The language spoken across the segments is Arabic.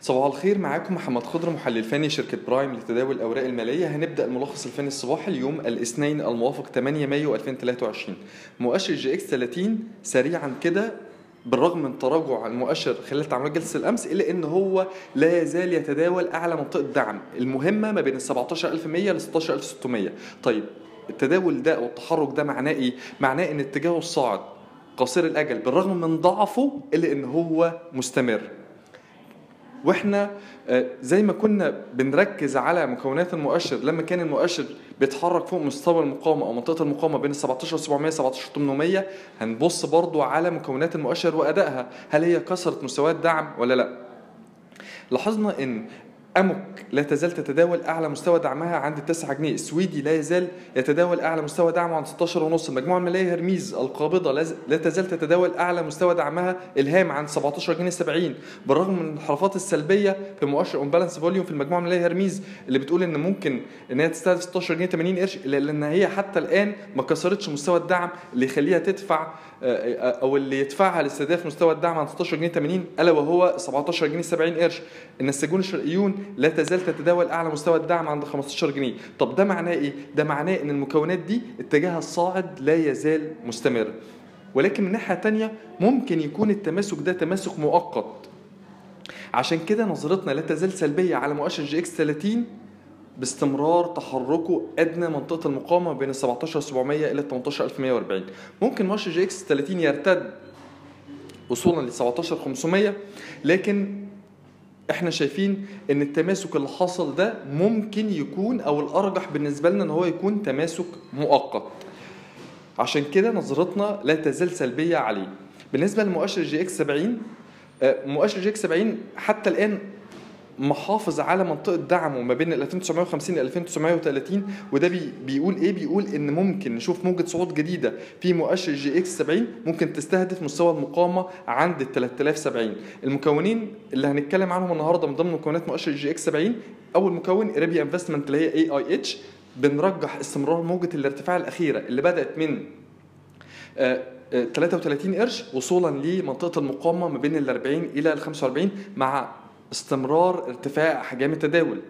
صباح الخير معاكم محمد خضر محلل فني شركة Prime لتداول الأوراق المالية. هنبدأ الملخص الفني الصباحي اليوم الاثنين الموافق 8 مايو 2023 مؤشر EGX 30 سريعا كده بالرغم من تراجع المؤشر خلال تعاملات جلسة الأمس إلا إن هو لا يزال يتداول أعلى منطقة دعم المهمة ما بين ال 17100 ل 16600 طيب التداول ده والتحرك ده معناه إيه؟ معناه إن اتجاهه الصاعد قصير الأجل بالرغم من ضعفه إلا إن هو مستمر. وإحنا آه، زي ما كنا بنركز على مكونات المؤشر لما كان المؤشر بيتحرك فوق مستوى المقاومة أو منطقة المقاومة بين 17700 17800 هنبص برضو على مكونات المؤشر وأدائها هل هي كسرت مستويات دعم ولا لأ. لاحظنا إن أمك لا تزال تتداول أعلى مستوى دعمها عند 9 جنيه. السويدي لا يزال يتداول أعلى مستوى دعمه عند 16 ونص. المجموعه الماليه هرميز القابضة لا تزال تتداول أعلى مستوى دعمها إلهام عند 17 جنيه 70 بالرغم من الانحرافات السلبية في مؤشر on balance volume في المجموعة الماليه هيرميس اللي بتقول إن ممكن إن هي تستهدف 16 جنيه 80 قرش لأن هي حتى الآن ما كسرتش مستوى الدعم اللي يخليها تدفع أو اللي يدفعها لاستهداف مستوى الدعم عند 16 جنيه 80 ألا وهو 17 جنيه 70 قرش. النساجون الشرقيون لا تزال تتداول أعلى مستوى الدعم عند 15 جنيه. طب ده معناه إيه؟ ده معناه إن المكونات دي اتجاهها الصاعد لا يزال مستمر. ولكن من ناحية تانية ممكن يكون التماسك ده تماسك مؤقت. عشان كده نظرتنا لا تزال سلبية على مؤشر EGX 30 باستمرار تحركه أدنى منطقة المقاومة بين ال 17700 إلى 18140 ممكن مؤشر EGX 30 يرتد وصولا ل 17500 لكن إحنا شايفين ان التماسك اللي حصل ده ممكن يكون أو الارجح بالنسبة لنا ان هو يكون تماسك مؤقت. عشان كده نظرتنا لا تزال سلبية عليه. بالنسبة لمؤشر EGX 70 مؤشر EGX 70 حتى الآن محافظ على منطقة دعمه ما بين ال 2950 ل 2930 وده بي بيقول إيه؟ بيقول إن ممكن نشوف موجة صعود جديدة في مؤشر EGX 70 ممكن تستهدف مستوى المقاومة عند ال 3070 المكونين اللي هنتكلم عنهم النهارده من ضمن مكونات مؤشر EGX 70 أول مكون Arabia Investment اللي هي AIH بنرجح استمرار موجة الارتفاع الأخيرة اللي بدأت من آه 33 قرش وصولا لمنطقة المقاومة ما بين ال 40 إلى ال 45 مع استمرار ارتفاع احجام التداول.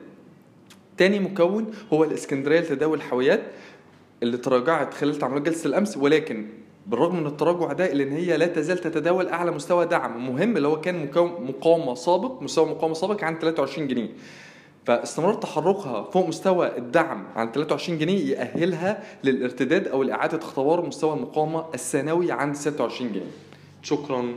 تاني مكون هو الإسكندرية لتداول الحاويات اللي تراجعت خلال تعاملات جلسة الأمس ولكن بالرغم من التراجع ده إلا إن هي لا تزال تتداول أعلى مستوى دعم. مهم اللي هو كان مقاومة سابق مستوى مقاومة سابق عن 23 جنيه. فاستمرار تحركها فوق مستوى الدعم عن 23 جنيه يأهلها للارتداد أو لإعادة اختبار مستوى المقاومة الثانوي عند 26 جنيه. شكرا.